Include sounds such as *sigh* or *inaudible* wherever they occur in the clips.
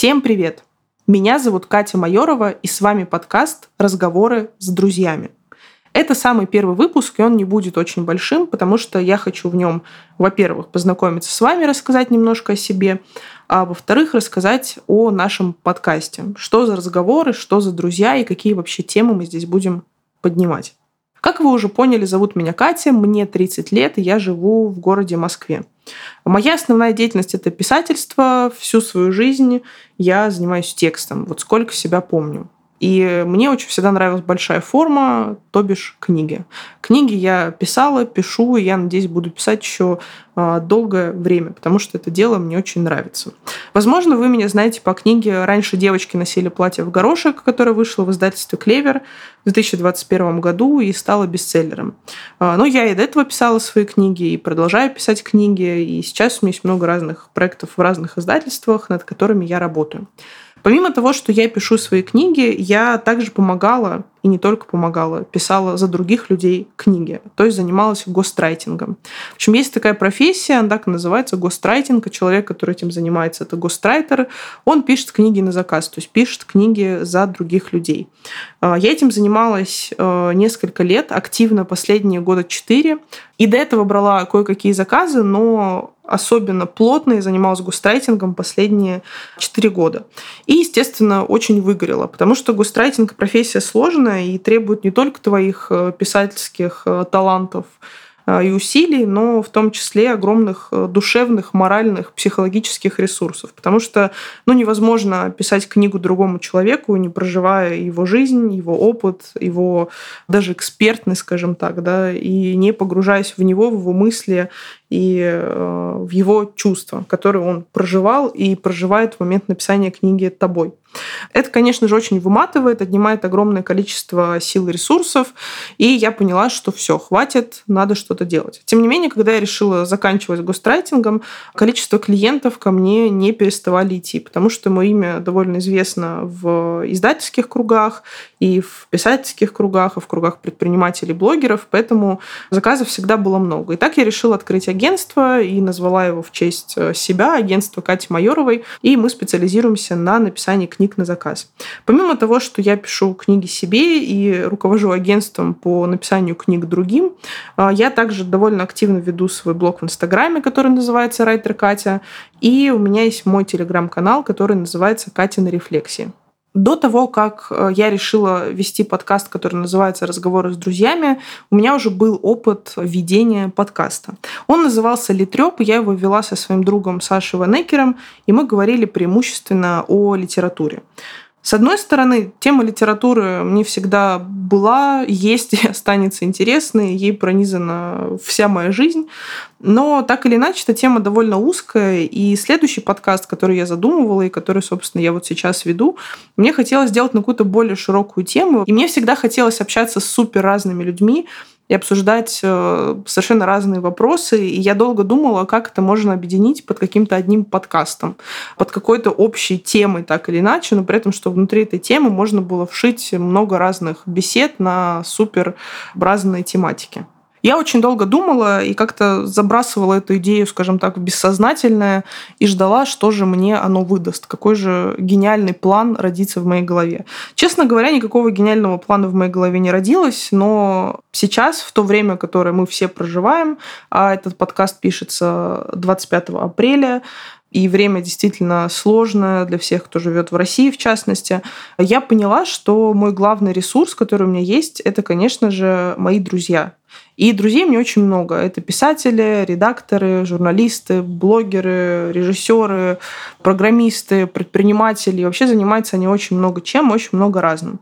Всем привет! Меня зовут Катя Майорова, и с вами подкаст «Разговоры с друзьями». Это самый первый выпуск, и он не будет очень большим, потому что я хочу в нем, во-первых, познакомиться с вами, рассказать немножко о себе, а во-вторых, рассказать о нашем подкасте. Что за разговоры, что за друзья и какие вообще темы мы здесь будем поднимать. Как вы уже поняли, зовут меня Катя, мне 30 лет, и я живу в городе Москве. Моя основная деятельность – это писательство. Всю свою жизнь я занимаюсь текстом, вот сколько себя помню. И мне очень всегда нравилась большая форма, то бишь книги. Книги я писала, пишу, и я надеюсь, буду писать еще а, долгое время, потому что это дело мне очень нравится. Возможно, вы меня знаете по книге «Раньше девочки носили платье в горошек», которая вышла в издательстве «Клевер» в 2021 году и стала бестселлером. А, но я и до этого писала свои книги, и продолжаю писать книги, и сейчас у меня есть много разных проектов в разных издательствах, над которыми я работаю. Помимо того, что я пишу свои книги, я также помогала, и не только помогала, писала за других людей книги, то есть занималась гострайтингом. В общем, есть такая профессия, она так и называется, гострайтинг, человек, который этим занимается, это гострайтер, он пишет книги на заказ, то есть пишет книги за других людей. А, я этим занималась э, несколько лет, активно последние года четыре, и до этого брала кое-какие заказы, но особенно плотно и занималась густрайтингом последние 4 года. И, естественно, очень выгорела, потому что густрайтинг – профессия сложная и требует не только твоих э, писательских э, талантов, Э, и усилий, но в том числе огромных душевных, моральных, психологических ресурсов. Потому что ну, невозможно писать книгу другому человеку, не проживая его жизнь, его опыт, его даже экспертность, скажем так, да, и не погружаясь в него, в его мысли и э, в его чувства, которые он проживал и проживает в момент написания книги тобой. Это, конечно же, очень выматывает, отнимает огромное количество сил и ресурсов, и я поняла, что все, хватит, надо что-то делать. Тем не менее, когда я решила заканчивать гострайтингом, количество клиентов ко мне не переставали идти, потому что мое имя довольно известно в издательских кругах, и в писательских кругах, и в кругах предпринимателей, блогеров, поэтому заказов всегда было много. И так я решила открыть агентство и назвала его в честь э, себя, агентство Кати Майоровой, и мы специализируемся на написании книг на заказ. Помимо того, что я пишу книги себе и руковожу агентством по написанию книг другим, э, я также довольно активно веду свой блог в Инстаграме, который называется «Райтер Катя», и у меня есть мой телеграм-канал, который называется «Катя на рефлексии». До того, как э, я решила вести подкаст, который называется «Разговоры с друзьями», у меня уже был опыт ведения подкаста. Он назывался «Литрёп», я его вела со своим другом Сашей Ванекером, и мы говорили преимущественно о литературе. С одной стороны, тема литературы мне всегда была, есть *laughs* и останется интересной, ей пронизана вся моя жизнь. Но так или иначе, эта тема довольно узкая, и следующий подкаст, который я задумывала, и который, собственно, я вот сейчас веду, мне хотелось сделать на какую-то более широкую тему. И мне всегда хотелось общаться с супер разными людьми, и обсуждать э, совершенно разные вопросы. И я долго думала, как это можно объединить под каким-то одним подкастом, под какой-то общей темой, так или иначе, но при этом, что внутри этой темы можно было вшить много разных бесед на супер разные тематики. Я очень долго думала и как-то забрасывала эту идею, скажем так, в бессознательное и ждала, что же мне оно выдаст, какой же гениальный план родится в моей голове. Честно говоря, никакого гениального плана в моей голове не родилось, но сейчас, в то время, которое мы все проживаем, а этот подкаст пишется 25 апреля, и время действительно сложное для всех, кто живет в России, в частности, я поняла, что мой главный ресурс, который у меня есть, это, конечно же, мои друзья. И друзей мне очень много. Это писатели, редакторы, журналисты, блогеры, режиссеры, программисты, предприниматели. И вообще занимаются они очень много чем, очень много разным.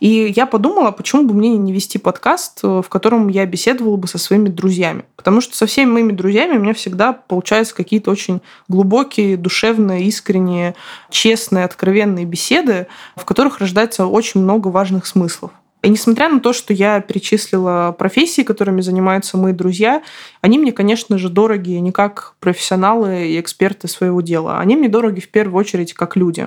И я подумала, почему бы мне не вести подкаст, в котором я беседовала бы со своими друзьями. Потому что со всеми моими друзьями у меня всегда получаются какие-то очень глубокие, душевные, искренние, честные, откровенные беседы, в которых рождается очень много важных смыслов. И несмотря на то, что я перечислила профессии, которыми занимаются мои друзья, они мне, конечно же, дороги не как профессионалы и эксперты своего дела. Они мне дороги в первую очередь как люди.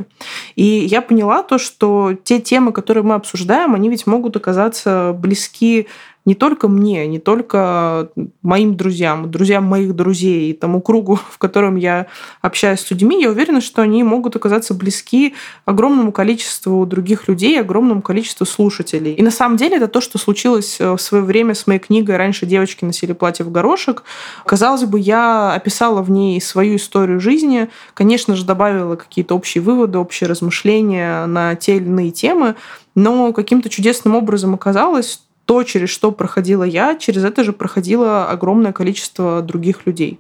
И я поняла то, что те темы, которые мы обсуждаем, они ведь могут оказаться близки не только мне, не только моим друзьям, друзьям моих друзей, тому кругу, *laughs* в котором я общаюсь с людьми, я уверена, что они могут оказаться близки огромному количеству других людей, огромному количеству слушателей. И на самом деле это то, что случилось э, в свое время с моей книгой «Раньше девочки носили платье в горошек». Казалось бы, я описала в ней свою историю жизни, конечно же, добавила какие-то общие выводы, общие размышления на те или иные темы, но каким-то чудесным образом оказалось, то, через что проходила я, через это же проходило огромное количество других людей.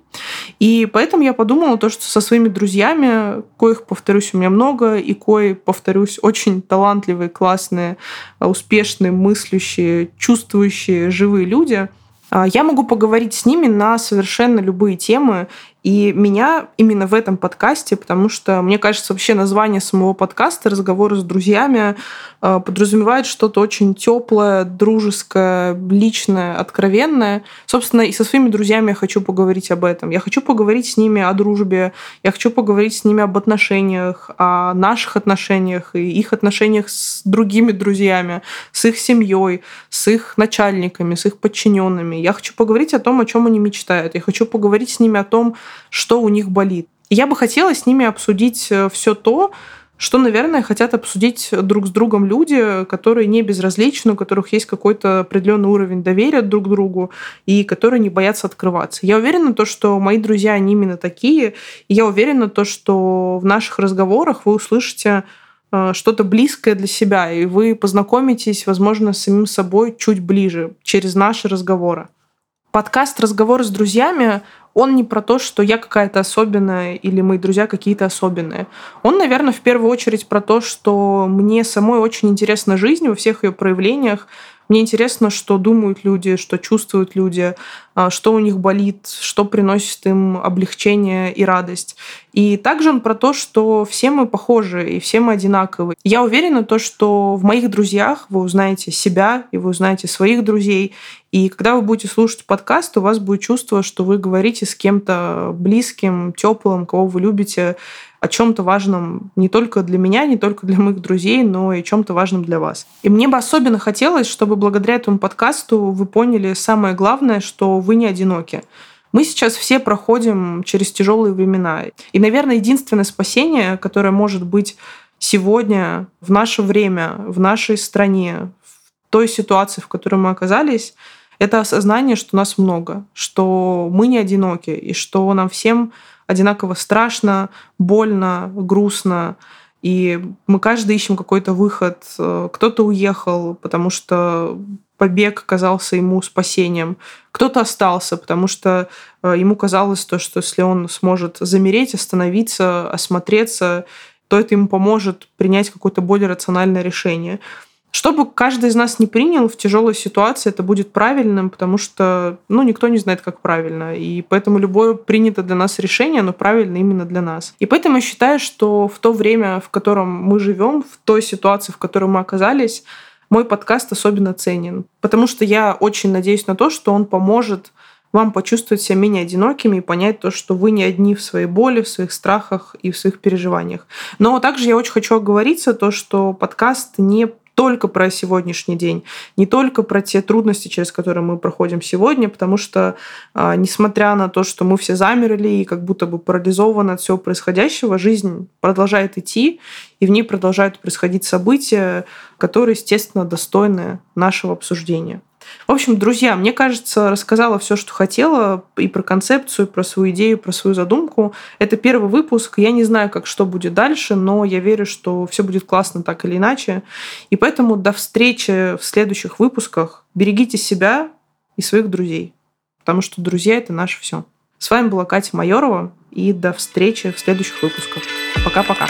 И поэтому я подумала то, что со своими друзьями, коих, повторюсь, у меня много, и кои, повторюсь, очень талантливые, классные, успешные, мыслящие, чувствующие, живые люди, а, я могу поговорить с ними на совершенно любые темы и меня именно в этом подкасте, потому что, мне кажется, вообще название самого подкаста «Разговоры с друзьями» э, подразумевает что-то очень теплое, дружеское, личное, откровенное. Собственно, и со своими друзьями я хочу поговорить об этом. Я хочу поговорить с ними о дружбе, я хочу поговорить с ними об отношениях, о наших отношениях и их отношениях с другими друзьями, с их семьей, с их начальниками, с их подчиненными. Я хочу поговорить о том, о чем они мечтают. Я хочу поговорить с ними о том, что у них болит. И я бы хотела с ними обсудить э, все то, что, наверное, хотят обсудить друг с другом люди, которые не безразличны, у которых есть какой-то определенный уровень доверия друг к другу и которые не боятся открываться. Я уверена, то, что мои друзья, они именно такие, и я уверена, то, что в наших разговорах вы услышите э, что-то близкое для себя, и вы познакомитесь, возможно, с самим собой чуть ближе через наши разговоры. Подкаст «Разговоры с друзьями» он не про то, что я какая-то особенная или мои друзья какие-то особенные. Он, наверное, в первую очередь про то, что мне самой очень интересна жизнь во всех ее проявлениях, мне интересно, что думают люди, что чувствуют люди, а, что у них болит, что приносит им облегчение и радость. И также он про то, что все мы похожи и все мы одинаковы. Я уверена, то, что в моих друзьях вы узнаете себя и вы узнаете своих друзей. И когда вы будете слушать подкаст, у вас будет чувство, что вы говорите с кем-то близким, теплым, кого вы любите, о чем-то важном не только для меня, не только для моих друзей, но и чем-то важном для вас. И мне бы особенно хотелось, чтобы благодаря этому подкасту вы поняли самое главное, что вы не одиноки. Мы сейчас все проходим через тяжелые времена. И, наверное, единственное спасение, которое может быть сегодня, в наше время, в нашей стране, в той ситуации, в которой мы оказались, это осознание, что нас много, что мы не одиноки, и что нам всем одинаково страшно, больно, грустно. И мы каждый ищем какой-то выход. Кто-то уехал, потому что побег казался ему спасением. Кто-то остался, потому что э, ему казалось то, что если он сможет замереть, остановиться, осмотреться, то это ему поможет принять какое-то более рациональное решение. Что бы каждый из нас не принял в тяжелой ситуации, это будет правильным, потому что ну, никто не знает, как правильно. И поэтому любое принято для нас решение, оно правильно именно для нас. И поэтому я считаю, что в то время, в котором мы живем, в той ситуации, в которой мы оказались, мой подкаст особенно ценен. Потому что я очень надеюсь на то, что он поможет вам почувствовать себя менее одинокими и понять то, что вы не одни в своей боли, в своих страхах и в своих переживаниях. Но также я очень хочу оговориться, то, что подкаст не только про сегодняшний день, не только про те трудности, через которые мы проходим сегодня, потому что, а, несмотря на то, что мы все замерли и как будто бы парализованы от всего происходящего, жизнь продолжает идти, и в ней продолжают происходить события, которые, естественно, достойны нашего обсуждения. В общем, друзья, мне кажется, рассказала все, что хотела и про концепцию, и про свою идею, про свою задумку. Это первый выпуск. Я не знаю, как что будет дальше, но я верю, что все будет классно так или иначе. И поэтому до встречи в следующих выпусках. Берегите себя и своих друзей, потому что друзья это наше все. С вами была Катя Майорова, и до встречи в следующих выпусках. Пока-пока.